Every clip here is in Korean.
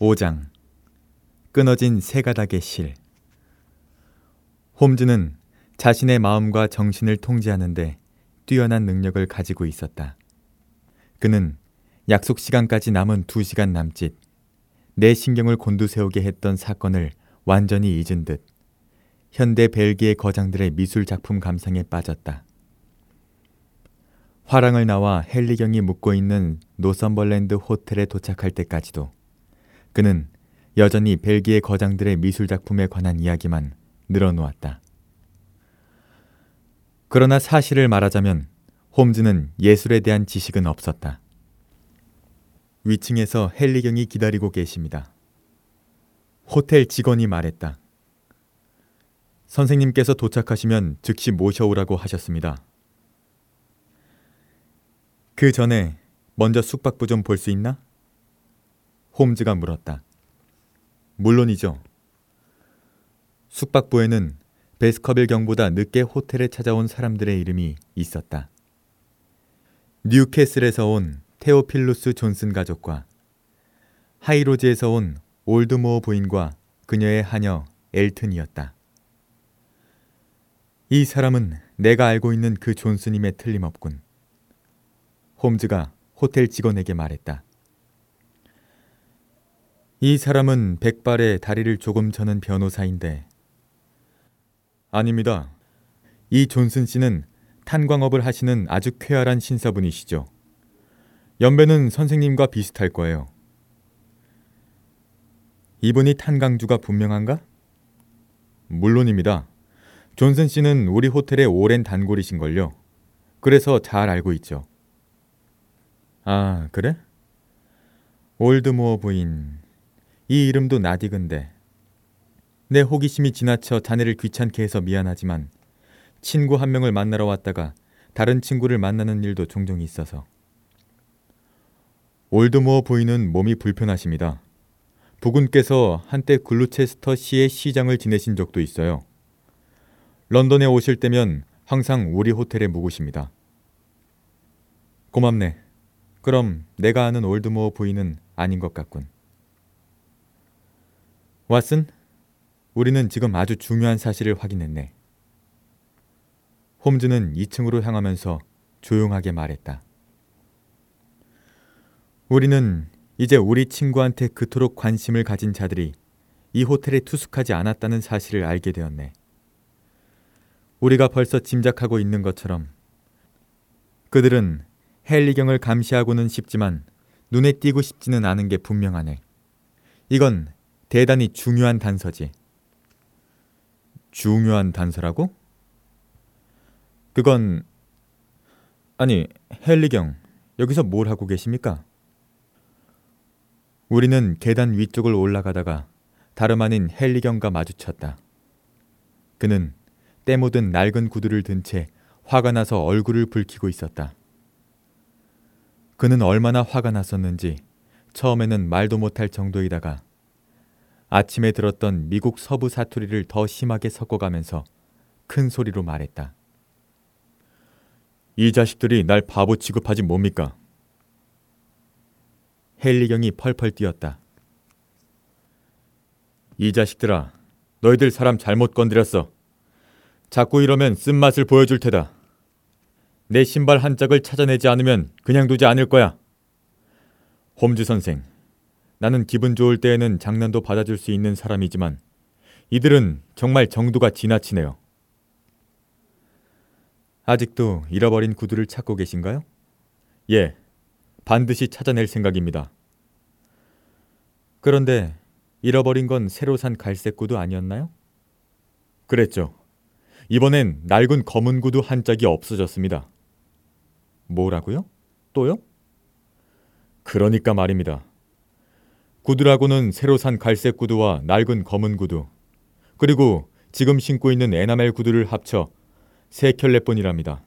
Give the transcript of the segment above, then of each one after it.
5장 끊어진 세 가닥의 실 홈즈는 자신의 마음과 정신을 통제하는데 뛰어난 능력을 가지고 있었다. 그는 약속 시간까지 남은 두 시간 남짓 내 신경을 곤두세우게 했던 사건을 완전히 잊은 듯 현대 벨기에 거장들의 미술 작품 감상에 빠졌다. 화랑을 나와 헨리경이 묵고 있는 노선벌랜드 호텔에 도착할 때까지도 그는 여전히 벨기에 거장들의 미술 작품에 관한 이야기만 늘어놓았다. 그러나 사실을 말하자면 홈즈는 예술에 대한 지식은 없었다. 위층에서 헨리경이 기다리고 계십니다. 호텔 직원이 말했다. 선생님께서 도착하시면 즉시 모셔오라고 하셨습니다. 그 전에 먼저 숙박부 좀 볼 수 있나? 홈즈가 물었다. 물론이죠. 숙박부에는 베스커빌 경보다 늦게 호텔에 찾아온 사람들의 이름이 있었다. 뉴캐슬에서 온 테오필루스 존슨 가족과 하이로즈에서 온 올드모어 부인과 그녀의 하녀 엘튼이었다. 이 사람은 내가 알고 있는 그 존스님의 틀림없군. 홈즈가 호텔 직원에게 말했다. 이 사람은 백발에 다리를 조금 저는 변호사인데 아닙니다. 이 존슨 씨는 탄광업을 하시는 아주 쾌활한 신사분이시죠. 연배는 선생님과 비슷할 거예요. 이분이 탄광주가 분명한가? 물론입니다. 존슨 씨는 우리 호텔의 오랜 단골이신걸요. 그래서 잘 알고 있죠. 아, 그래? 올드모어 부인. 이 이름도 나디근데. 내 호기심이 지나쳐 자네를 귀찮게 해서 미안하지만 친구 한 명을 만나러 왔다가 다른 친구를 만나는 일도 종종 있어서. 올드모어 부인은 몸이 불편하십니다. 부군께서 한때 글루체스터 시의 시장을 지내신 적도 있어요. 런던에 오실 때면 항상 우리 호텔에 묵으십니다. 고맙네. 그럼 내가 아는 올드모어 부인은 아닌 것 같군. 왓슨, 우리는 지금 아주 중요한 사실을 확인했네. 홈즈는 2층으로 향하면서 조용하게 말했다. 우리는 이제 우리 친구한테 그토록 관심을 가진 자들이 이 호텔에 투숙하지 않았다는 사실을 알게 되었네. 우리가 벌써 짐작하고 있는 것처럼 그들은 헬리경을 감시하고는 싶지만 눈에 띄고 싶지는 않은 게 분명하네. 이건 대단히 중요한 단서지. 중요한 단서라고? 그건 아니 헬리경 여기서 뭘 하고 계십니까? 우리는 계단 위쪽을 올라가다가 다름 아닌 헬리경과 마주쳤다. 그는 때 묻은 낡은 구두를 든 채 화가 나서 얼굴을 붉히고 있었다. 그는 얼마나 화가 났었는지 처음에는 말도 못할 정도이다가 아침에 들었던 미국 서부 사투리를 더 심하게 섞어가면서 큰 소리로 말했다. 이 자식들이 날 바보 취급하지 뭡니까? 헬리경이 펄펄 뛰었다. 이 자식들아, 너희들 사람 잘못 건드렸어. 자꾸 이러면 쓴맛을 보여줄 테다. 내 신발 한 짝을 찾아내지 않으면 그냥 두지 않을 거야. 홈즈 선생, 나는 기분 좋을 때에는 장난도 받아줄 수 있는 사람이지만 이들은 정말 정도가 지나치네요. 아직도 잃어버린 구두를 찾고 계신가요? 예, 반드시 찾아낼 생각입니다. 그런데 잃어버린 건 새로 산 갈색 구두 아니었나요? 그랬죠. 이번엔 낡은 검은 구두 한 짝이 없어졌습니다. 뭐라고요? 또요? 그러니까 말입니다. 구두라고는 새로 산 갈색 구두와 낡은 검은 구두, 그리고 지금 신고 있는 에나멜 구두를 합쳐 세 켤레뿐이랍니다.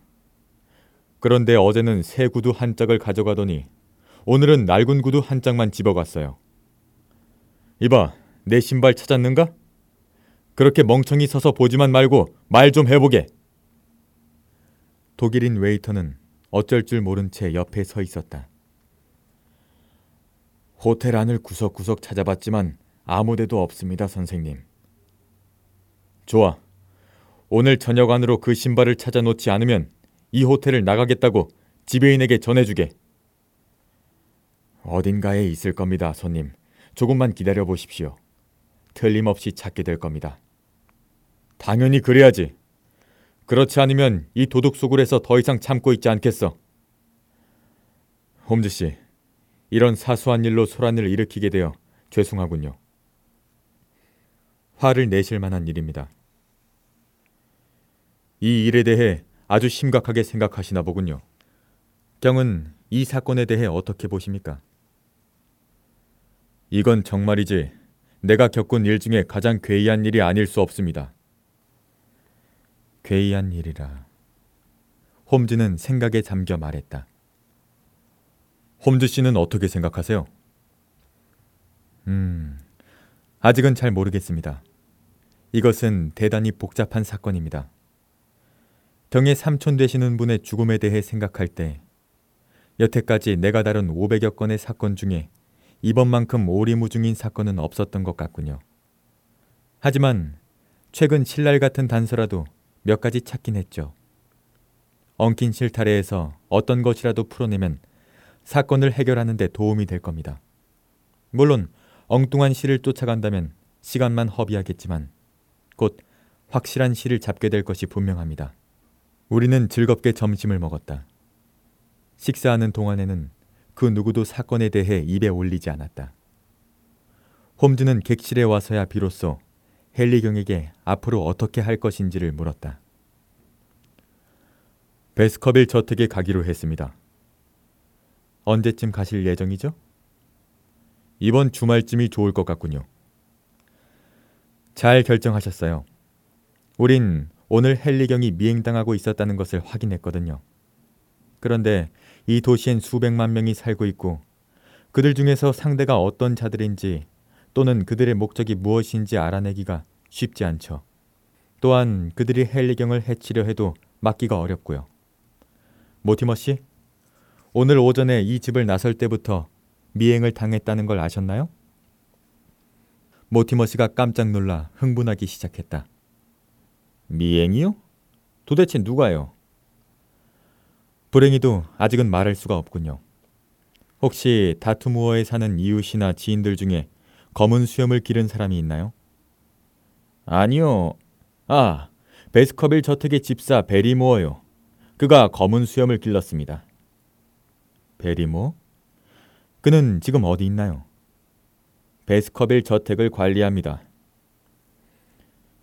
그런데 어제는 새 구두 한 짝을 가져가더니 오늘은 낡은 구두 한 짝만 집어갔어요. 이봐, 내 신발 찾았는가? 그렇게 멍청이 서서 보지만 말고 말 좀 해보게. 독일인 웨이터는 어쩔 줄 모른 채 옆에 서 있었다. 호텔 안을 구석구석 찾아봤지만 아무 데도 없습니다, 선생님. 좋아. 오늘 저녁 안으로 그 신발을 찾아 놓지 않으면 이 호텔을 나가겠다고 지배인에게 전해주게. 어딘가에 있을 겁니다, 손님. 조금만 기다려 보십시오. 틀림없이 찾게 될 겁니다. 당연히 그래야지. 그렇지 않으면 이 도둑 속을에서 더 이상 참고 있지 않겠어. 홈즈 씨, 이런 사소한 일로 소란을 일으키게 되어 죄송하군요. 화를 내실 만한 일입니다. 이 일에 대해 아주 심각하게 생각하시나 보군요. 경은 이 사건에 대해 어떻게 보십니까? 이건 정말이지 내가 겪은 일 중에 가장 괴이한 일이 아닐 수 없습니다. 괴이한 일이라. 홈즈는 생각에 잠겨 말했다. 홈즈 씨는 어떻게 생각하세요? 음, 아직은 잘 모르겠습니다. 이것은 대단히 복잡한 사건입니다. 경의 삼촌 되시는 분의 죽음에 대해 생각할 때 여태까지 내가 다룬 500여 건의 사건 중에 이번만큼 오리무중인 사건은 없었던 것 같군요. 하지만 최근 신랄 같은 단서라도 몇 가지 찾긴 했죠. 엉킨 실타래에서 어떤 것이라도 풀어내면 사건을 해결하는 데 도움이 될 겁니다. 물론 엉뚱한 실을 쫓아간다면 시간만 허비하겠지만 곧 확실한 실을 잡게 될 것이 분명합니다. 우리는 즐겁게 점심을 먹었다. 식사하는 동안에는 그 누구도 사건에 대해 입에 올리지 않았다. 홈즈는 객실에 와서야 비로소 헨리 경에게 앞으로 어떻게 할 것인지를 물었다. 베스커빌 저택에 가기로 했습니다. 언제쯤 가실 예정이죠? 이번 주말쯤이 좋을 것 같군요. 잘 결정하셨어요. 우린 오늘 헨리경이 미행당하고 있었다는 것을 확인했거든요. 그런데 이 도시엔 수백만 명이 살고 있고 그들 중에서 상대가 어떤 자들인지 또는 그들의 목적이 무엇인지 알아내기가 쉽지 않죠. 또한 그들이 헨리경을 해치려 해도 막기가 어렵고요. 모티머 씨, 오늘 오전에 이 집을 나설 때부터 미행을 당했다는 걸 아셨나요? 모티머 씨가 깜짝 놀라 흥분하기 시작했다. 미행이요? 도대체 누가요? 불행히도 아직은 말할 수가 없군요. 혹시 다투무어에 사는 이웃이나 지인들 중에 검은 수염을 기른 사람이 있나요? 아니요. 아, 베스커빌 저택의 집사 베리모어요. 그가 검은 수염을 길렀습니다. 베리모? 그는 지금 어디 있나요? 베스커빌 저택을 관리합니다.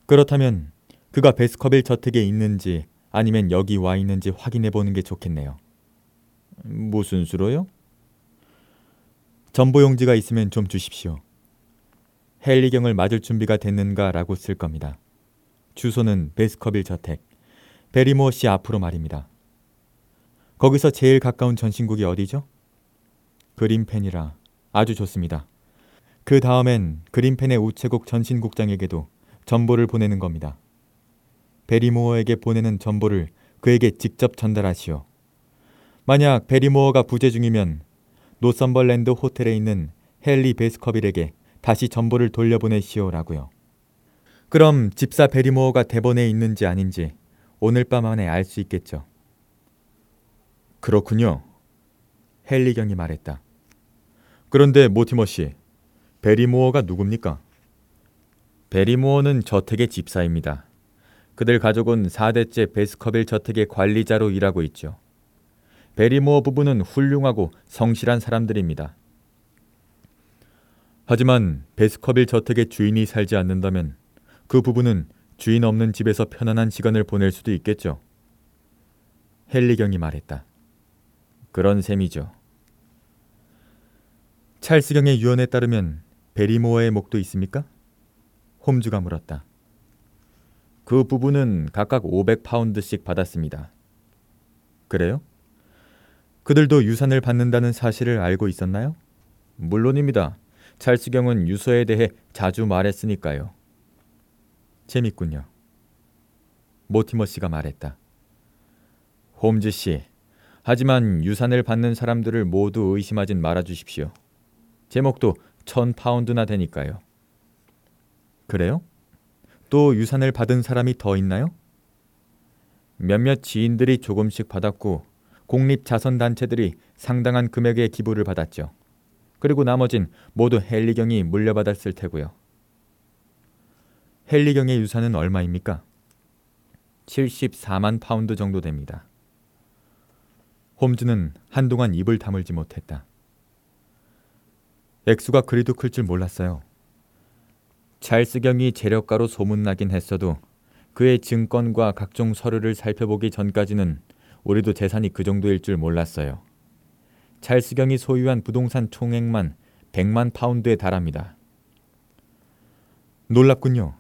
그렇다면 그가 베스커빌 저택에 있는지 아니면 여기 와 있는지 확인해 보는 게 좋겠네요. 무슨 수로요? 전보용지가 있으면 좀 주십시오. 헬리경을 맞을 준비가 됐는가라고 쓸 겁니다. 주소는 베스커빌 저택, 베리모어 씨 앞으로 말입니다. 거기서 제일 가까운 전신국이 어디죠? 그린펜이라 아주 좋습니다. 그 다음엔 그린펜의 우체국 전신국장에게도 전보를 보내는 겁니다. 베리모어에게 보내는 전보를 그에게 직접 전달하시오. 만약 베리모어가 부재 중이면 노썸벌랜드 호텔에 있는 헨리 베스커빌에게 다시 전보를 돌려보내시오라고요. 그럼 집사 베리모어가 데번에 있는지 아닌지 오늘 밤 안에 알 수 있겠죠. 그렇군요. 헨리 경이 말했다. 그런데 모티머 씨, 베리모어가 누굽니까? 베리모어는 저택의 집사입니다. 그들 가족은 4대째 베스커빌 저택의 관리자로 일하고 있죠. 베리모어 부부는 훌륭하고 성실한 사람들입니다. 하지만 베스커빌 저택의 주인이 살지 않는다면 그 부부는 주인 없는 집에서 편안한 시간을 보낼 수도 있겠죠. 헨리경이 말했다. 그런 셈이죠. 찰스경의 유언에 따르면 베리모어의 목도 있습니까? 홈즈가 물었다. 그 부부는 각각 500파운드씩 받았습니다. 그래요? 그들도 유산을 받는다는 사실을 알고 있었나요? 물론입니다. 찰스경은 유서에 대해 자주 말했으니까요. 재밌군요. 모티머 씨가 말했다. 홈즈 씨, 하지만 유산을 받는 사람들을 모두 의심하진 말아 주십시오. 제목도 천 파운드나 되니까요. 그래요? 또 유산을 받은 사람이 더 있나요? 몇몇 지인들이 조금씩 받았고 공립 자선 단체들이 상당한 금액의 기부를 받았죠. 그리고 나머진 모두 헨리경이 물려받았을 테고요. 헨리경의 유산은 얼마입니까? 74만 파운드 정도 됩니다. 홈즈는 한동안 입을 다물지 못했다. 액수가 그리도 클 줄 몰랐어요. 찰스 경이 재력가로 소문나긴 했어도 그의 증권과 각종 서류를 살펴보기 전까지는 우리도 재산이 그 정도일 줄 몰랐어요. 찰스 경이 소유한 부동산 총액만 100만 파운드에 달합니다. 놀랍군요.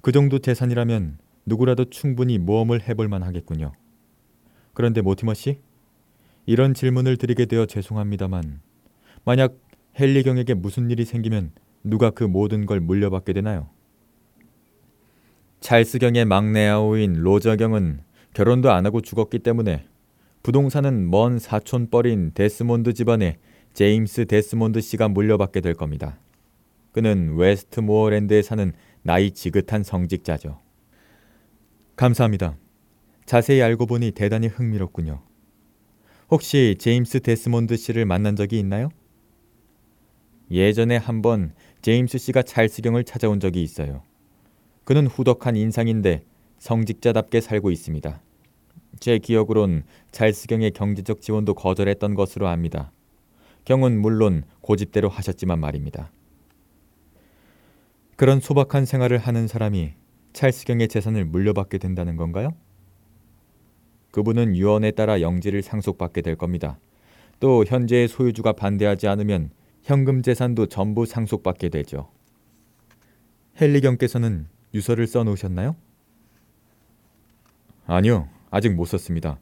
그 정도 재산이라면 누구라도 충분히 모험을 해볼 만하겠군요. 그런데 모티머 씨, 이런 질문을 드리게 되어 죄송합니다만 만약 헨리 경에게 무슨 일이 생기면 누가 그 모든 걸 물려받게 되나요? 찰스 경의 막내 아우인 로저 경은 결혼도 안 하고 죽었기 때문에 부동산은 먼 사촌뻘인 데스몬드 집안의 제임스 데스몬드 씨가 물려받게 될 겁니다. 그는 웨스트모어랜드에 사는 나이 지긋한 성직자죠. 감사합니다. 자세히 알고 보니 대단히 흥미롭군요. 혹시 제임스 데스몬드 씨를 만난 적이 있나요? 예전에 한번 제임스 씨가 찰스경을 찾아온 적이 있어요. 그는 후덕한 인상인데 성직자답게 살고 있습니다. 제 기억으론 찰스경의 경제적 지원도 거절했던 것으로 압니다. 경은 물론 고집대로 하셨지만 말입니다. 그런 소박한 생활을 하는 사람이 찰스경의 재산을 물려받게 된다는 건가요? 그분은 유언에 따라 영지를 상속받게 될 겁니다. 또 현재의 소유주가 반대하지 않으면 현금 재산도 전부 상속받게 되죠. 헨리경께서는 유서를 써 놓으셨나요? 아니요, 아직 못 썼습니다.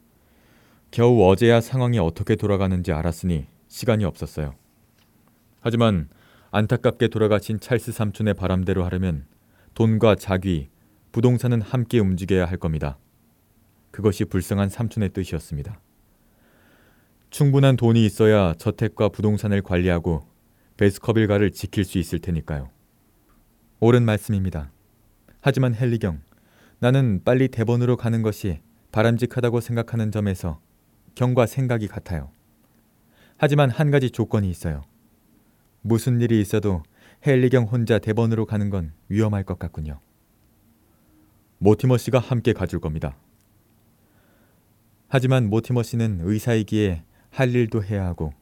겨우 어제야 상황이 어떻게 돌아가는지 알았으니 시간이 없었어요. 하지만 안타깝게 돌아가신 찰스 삼촌의 바람대로 하려면 돈과 자귀, 부동산은 함께 움직여야 할 겁니다. 그것이 불쌍한 삼촌의 뜻이었습니다. 충분한 돈이 있어야 저택과 부동산을 관리하고 베스커빌가를 지킬 수 있을 테니까요. 옳은 말씀입니다. 하지만 헨리경, 나는 빨리 대본으로 가는 것이 바람직하다고 생각하는 점에서 경과 생각이 같아요. 하지만 한 가지 조건이 있어요. 무슨 일이 있어도 헨리경 혼자 대본으로 가는 건 위험할 것 같군요. 모티머 씨가 함께 가줄 겁니다. 하지만 모티머 씨는 의사이기에 할 일도 해야 하고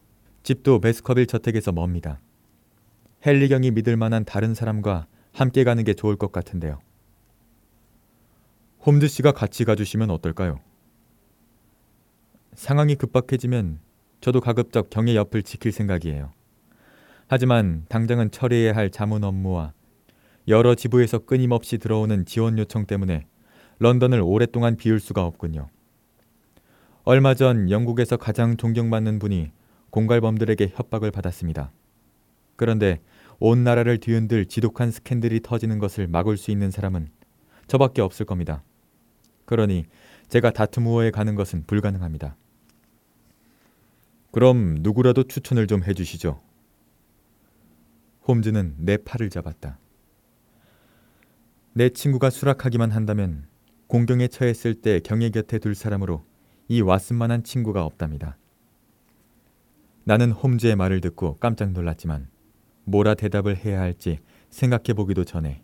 집도 베스커빌 저택에서 멉니다. 헨리경이 믿을 만한 다른 사람과 함께 가는 게 좋을 것 같은데요. 홈즈 씨가 같이 가주시면 어떨까요? 상황이 급박해지면 저도 가급적 경의 옆을 지킬 생각이에요. 하지만 당장은 처리해야 할 자문 업무와 여러 지부에서 끊임없이 들어오는 지원 요청 때문에 런던을 오랫동안 비울 수가 없군요. 얼마 전 영국에서 가장 존경받는 분이 공갈범들에게 협박을 받았습니다. 그런데 온 나라를 뒤흔들 지독한 스캔들이 터지는 것을 막을 수 있는 사람은 저밖에 없을 겁니다. 그러니 제가 다트무어에 가는 것은 불가능합니다. 그럼 누구라도 추천을 좀 해주시죠. 홈즈는 내 팔을 잡았다. 내 친구가 수락하기만 한다면 공경에 처했을 때 경의 곁에 둘 사람으로 이 왓슨만한 친구가 없답니다. 나는 홈즈의 말을 듣고 깜짝 놀랐지만 뭐라 대답을 해야 할지 생각해 보기도 전에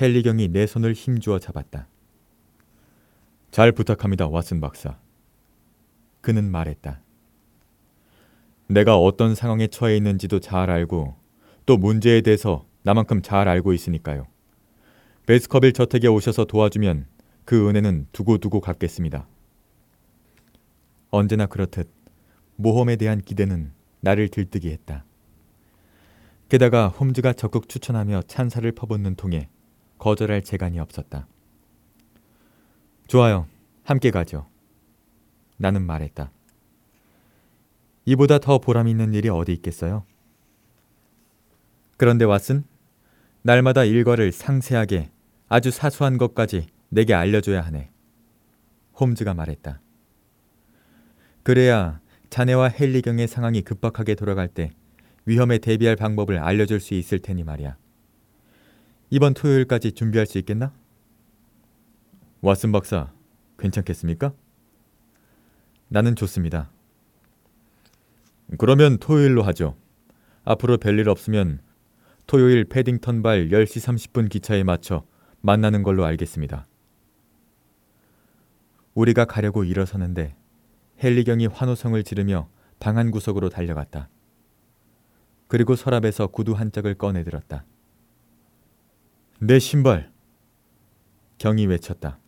헨리경이 내 손을 힘주어 잡았다. 잘 부탁합니다, 왓슨 박사. 그는 말했다. 내가 어떤 상황에 처해 있는지도 잘 알고 또 문제에 대해서 나만큼 잘 알고 있으니까요. 베스커빌 저택에 오셔서 도와주면 그 은혜는 두고두고 갚겠습니다. 언제나 그렇듯 모험에 대한 기대는 나를 들뜨게 했다. 게다가 홈즈가 적극 추천하며 찬사를 퍼붓는 통에 거절할 재간이 없었다. 좋아요. 함께 가죠. 나는 말했다. 이보다 더 보람 있는 일이 어디 있겠어요? 그런데 왓슨, 날마다 일과를 상세하게 아주 사소한 것까지 내게 알려줘야 하네. 홈즈가 말했다. 그래야 자네와 헨리경의 상황이 급박하게 돌아갈 때 위험에 대비할 방법을 알려줄 수 있을 테니 말이야. 이번 토요일까지 준비할 수 있겠나? 왓슨 박사, 괜찮겠습니까? 나는 좋습니다. 그러면 토요일로 하죠. 앞으로 별일 없으면 토요일 패딩턴 발 10시 30분 기차에 맞춰 만나는 걸로 알겠습니다. 우리가 가려고 일어서는데 헨리경이 환호성을 지르며 방한 구석으로 달려갔다. 그리고 서랍에서 구두 한 짝을 꺼내들었다. 내 신발! 경이 외쳤다.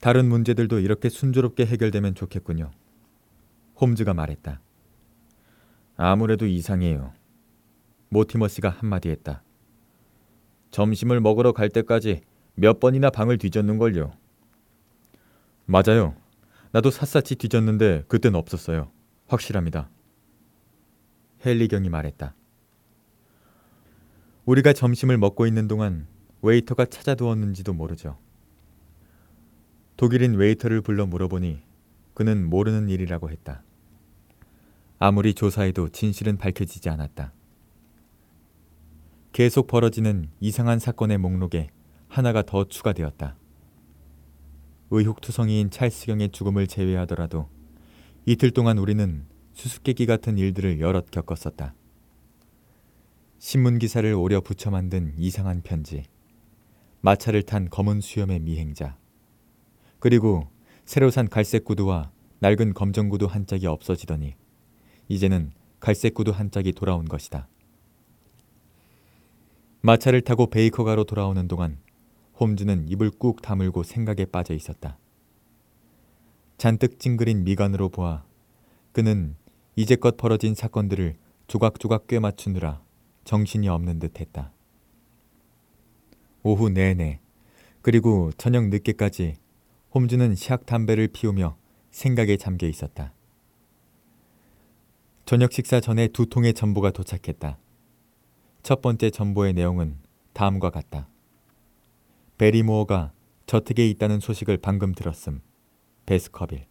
다른 문제들도 이렇게 순조롭게 해결되면 좋겠군요. 홈즈가 말했다. 아무래도 이상해요. 모티머 씨가 한마디 했다. 점심을 먹으러 갈 때까지 몇 번이나 방을 뒤졌는걸요. 맞아요. 나도 샅샅이 뒤졌는데 그땐 없었어요. 확실합니다. 헨리경이 말했다. 우리가 점심을 먹고 있는 동안 웨이터가 찾아두었는지도 모르죠. 독일인 웨이터를 불러 물어보니 그는 모르는 일이라고 했다. 아무리 조사해도 진실은 밝혀지지 않았다. 계속 벌어지는 이상한 사건의 목록에 하나가 더 추가되었다. 의혹투성이인 찰스경의 죽음을 제외하더라도 이틀 동안 우리는 수수께끼 같은 일들을 여럿 겪었었다. 신문 기사를 오려 붙여 만든 이상한 편지, 마차를 탄 검은 수염의 미행자, 그리고 새로 산 갈색 구두와 낡은 검정 구두 한 짝이 없어지더니 이제는 갈색 구두 한 짝이 돌아온 것이다. 마차를 타고 베이커가로 돌아오는 동안 홈즈는 입을 꾹 다물고 생각에 빠져 있었다. 잔뜩 찡그린 미간으로 보아 그는 이제껏 벌어진 사건들을 조각조각 꿰맞추느라 정신이 없는 듯했다. 오후 내내 그리고 저녁 늦게까지 홈즈는 샥 담배를 피우며 생각에 잠겨 있었다. 저녁 식사 전에 두 통의 전보가 도착했다. 첫 번째 전보의 내용은 다음과 같다. 베리모어가 저택에 있다는 소식을 방금 들었음. 베스커빌.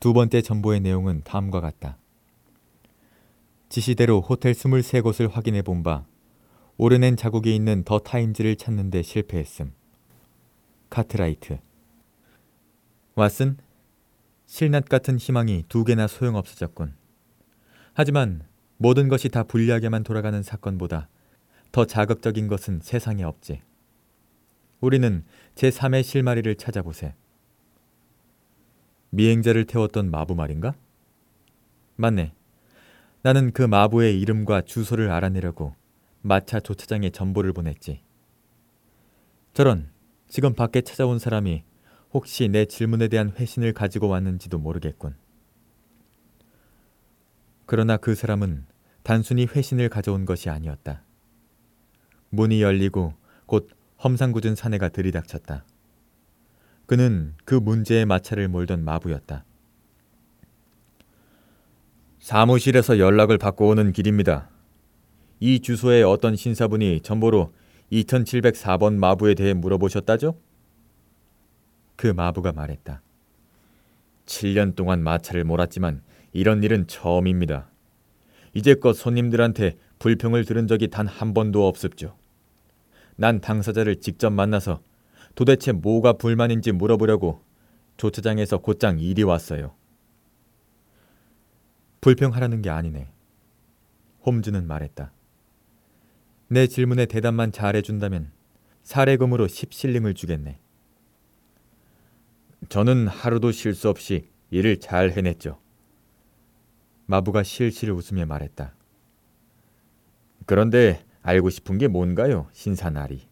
두 번째 전보의 내용은 다음과 같다. 지시대로 호텔 23곳을 확인해 본 바 오려낸 자국이 있는 더 타임즈를 찾는 데 실패했음. 카트라이트. 왓슨, 실낱 같은 희망이 두 개나 소용없어졌군. 하지만 모든 것이 다 불리하게만 돌아가는 사건보다 더 자극적인 것은 세상에 없지. 우리는 제3의 실마리를 찾아보세. 미행자를 태웠던 마부 말인가? 맞네. 나는 그 마부의 이름과 주소를 알아내려고 마차 조차장에 전보를 보냈지. 저런, 지금 밖에 찾아온 사람이 혹시 내 질문에 대한 회신을 가지고 왔는지도 모르겠군. 그러나 그 사람은 단순히 회신을 가져온 것이 아니었다. 문이 열리고 곧 험상궂은 사내가 들이닥쳤다. 그는 그 문제의 마차를 몰던 마부였다. 사무실에서 연락을 받고 오는 길입니다. 이 주소에 어떤 신사분이 전보로 2704번 마부에 대해 물어보셨다죠? 그 마부가 말했다. 7년 동안 마차를 몰았지만 이런 일은 처음입니다. 이제껏 손님들한테 불평을 들은 적이 단 한 번도 없습죠. 난 당사자를 직접 만나서 도대체 뭐가 불만인지 물어보려고 조차장에서 곧장 일이 왔어요. 불평하라는 게 아니네. 홈즈는 말했다. 내 질문에 대답만 잘해준다면 사례금으로 10실링을 주겠네. 저는 하루도 쉴수 없이 일을 잘 해냈죠. 마부가 실실 웃으며 말했다. 그런데 알고 싶은 게 뭔가요, 신사 나리?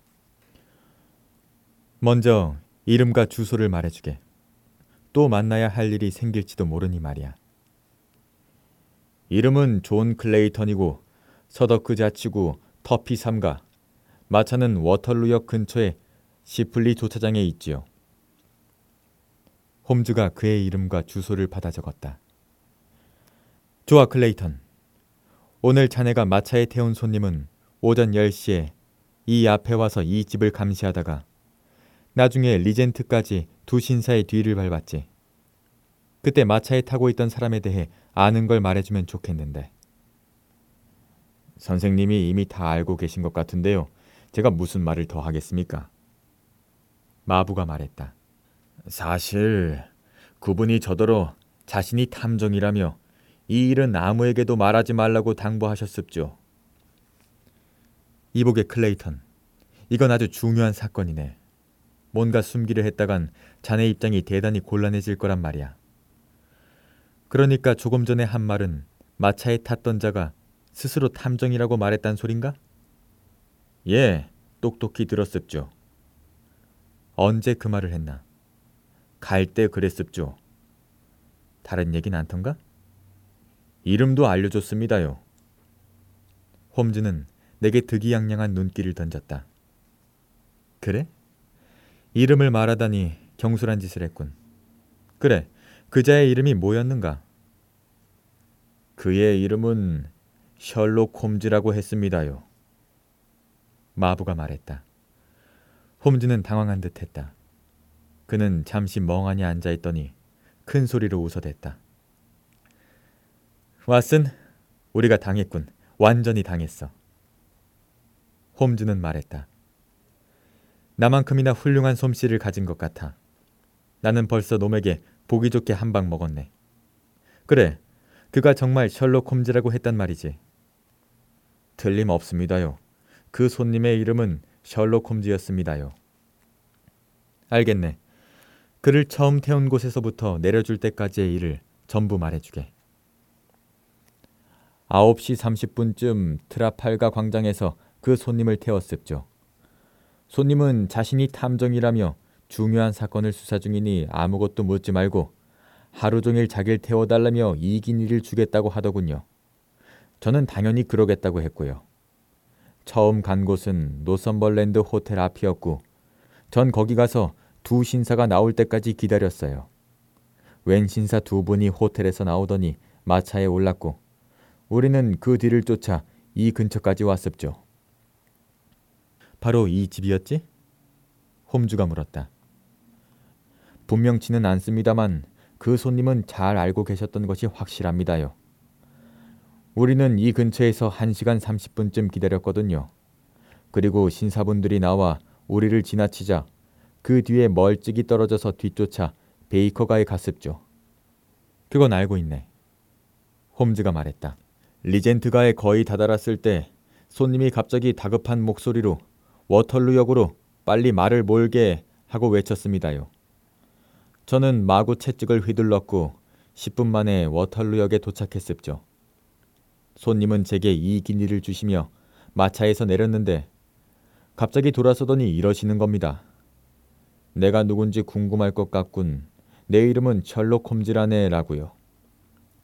먼저 이름과 주소를 말해주게. 또 만나야 할 일이 생길지도 모르니 말이야. 이름은 존 클레이턴이고 서더크 자치구 터피 삼가 마차는 워털루역 근처에 시플리 조차장에 있지요. 홈즈가 그의 이름과 주소를 받아 적었다. 좋아 클레이턴. 오늘 자네가 마차에 태운 손님은 오전 10시에 이 앞에 와서 이 집을 감시하다가 나중에 리젠트까지 두 신사의 뒤를 밟았지. 그때 마차에 타고 있던 사람에 대해 아는 걸 말해주면 좋겠는데. 선생님이 이미 다 알고 계신 것 같은데요. 제가 무슨 말을 더 하겠습니까? 마부가 말했다. 사실 그분이 저더러 자신이 탐정이라며 이 일은 아무에게도 말하지 말라고 당부하셨습죠. 이보게 클레이턴. 이건 아주 중요한 사건이네. 뭔가 숨기려 했다간 자네 입장이 대단히 곤란해질 거란 말이야. 그러니까 조금 전에 한 말은 마차에 탔던 자가 스스로 탐정이라고 말했단 소린가? 예, 똑똑히 들었습죠. 언제 그 말을 했나? 갈 때 그랬습죠. 다른 얘기는 않던가? 이름도 알려줬습니다요. 홈즈는 내게 득이양양한 눈길을 던졌다. 그래? 이름을 말하다니 경솔한 짓을 했군. 그래, 그자의 이름이 뭐였는가? 그의 이름은 셜록 홈즈라고 했습니다요. 마부가 말했다. 홈즈는 당황한 듯 했다. 그는 잠시 멍하니 앉아 있더니 큰 소리로 웃어댔다. 왓슨, 우리가 당했군. 완전히 당했어. 홈즈는 말했다. 나만큼이나 훌륭한 솜씨를 가진 것 같아. 나는 벌써 놈에게 보기 좋게 한 방 먹었네. 그래, 그가 정말 셜록 홈즈라고 했단 말이지. 틀림없습니다요. 그 손님의 이름은 셜록 홈즈였습니다요. 알겠네. 그를 처음 태운 곳에서부터 내려줄 때까지의 일을 전부 말해주게. 9시 30분쯤 트라팔가 광장에서 그 손님을 태웠습죠. 손님은 자신이 탐정이라며 중요한 사건을 수사 중이니 아무것도 묻지 말고 하루 종일 자기를 태워달라며 이긴 일을 주겠다고 하더군요. 저는 당연히 그러겠다고 했고요. 처음 간 곳은 노선벌랜드 호텔 앞이었고 전 거기 가서 두 신사가 나올 때까지 기다렸어요. 웬 신사 두 분이 호텔에서 나오더니 마차에 올랐고 우리는 그 뒤를 쫓아 이 근처까지 왔었죠. 바로 이 집이었지? 홈주가 물었다. 분명치는 않습니다만 그 손님은 잘 알고 계셨던 것이 확실합니다요. 우리는 이 근처에서 1시간 30분쯤 기다렸거든요. 그리고 신사분들이 나와 우리를 지나치자 그 뒤에 멀찍이 떨어져서 뒤쫓아 베이커가에 갔습죠. 그건 알고 있네. 홈즈가 말했다. 리젠트가에 거의 다다랐을 때 손님이 갑자기 다급한 목소리로 워털루역으로 빨리 말을 몰게 하고 외쳤습니다요. 저는 마구 채찍을 휘둘렀고 10분 만에 워털루역에 도착했습죠. 손님은 제게 이 기니를 주시며 마차에서 내렸는데 갑자기 돌아서더니 이러시는 겁니다. 내가 누군지 궁금할 것 같군. 내 이름은 셜록 홈즈라네라고요.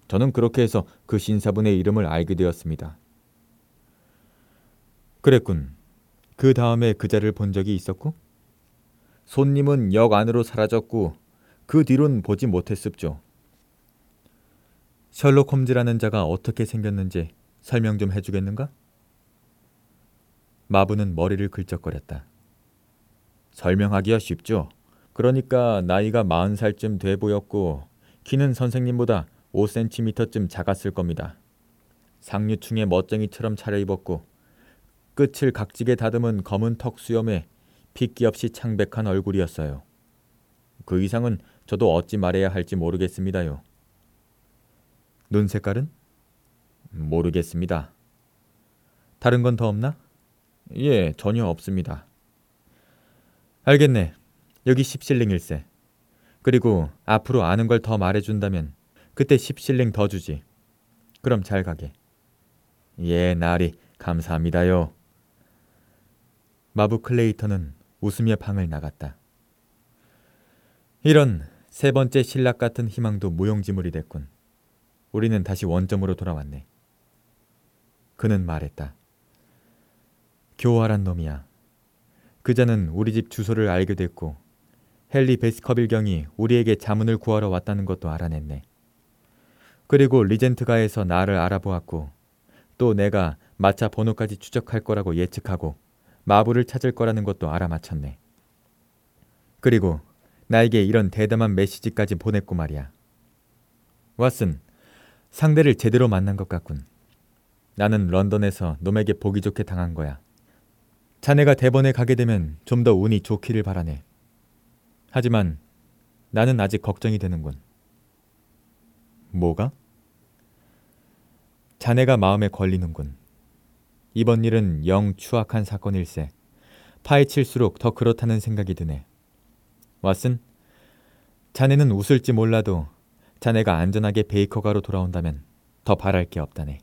저는 그렇게 해서 그 신사분의 이름을 알게 되었습니다. 그랬군. 그 다음에 그자를 본 적이 있었고 손님은 역 안으로 사라졌고 그 뒤론 보지 못했습죠. 셜록 홈즈라는 자가 어떻게 생겼는지 설명 좀 해주겠는가? 마부는 머리를 긁적거렸다. 설명하기야 쉽죠. 그러니까 나이가 40살쯤 돼 보였고 키는 선생님보다 5cm쯤 작았을 겁니다. 상류층의 멋쟁이처럼 차려입었고 끝을 각지게 다듬은 검은 턱 수염에 핏기 없이 창백한 얼굴이었어요. 그 이상은 저도 어찌 말해야 할지 모르겠습니다요. 눈 색깔은? 모르겠습니다. 다른 건 더 없나? 예, 전혀 없습니다. 알겠네. 여기 10실링 일세. 그리고 앞으로 아는 걸 더 말해준다면 그때 10실링 더 주지. 그럼 잘 가게. 예, 나리 감사합니다요. 마부 클레이터는 웃으며 방을 나갔다. 이런 세 번째 신락 같은 희망도 무용지물이 됐군. 우리는 다시 원점으로 돌아왔네. 그는 말했다. 교활한 놈이야. 그자는 우리 집 주소를 알게 됐고 헨리 베스커빌 경이 우리에게 자문을 구하러 왔다는 것도 알아냈네. 그리고 리젠트가에서 나를 알아보았고 또 내가 마차 번호까지 추적할 거라고 예측하고 마부를 찾을 거라는 것도 알아맞혔네. 그리고 나에게 이런 대담한 메시지까지 보냈고 말이야. 왓슨, 상대를 제대로 만난 것 같군. 나는 런던에서 놈에게 보기 좋게 당한 거야. 자네가 대번에 가게 되면 좀 더 운이 좋기를 바라네. 하지만 나는 아직 걱정이 되는군. 뭐가? 자네가 마음에 걸리는군. 이번 일은 영 추악한 사건일세. 파헤칠수록 더 그렇다는 생각이 드네. 왓슨, 자네는 웃을지 몰라도 자네가 안전하게 베이커가로 돌아온다면 더 바랄 게 없다네.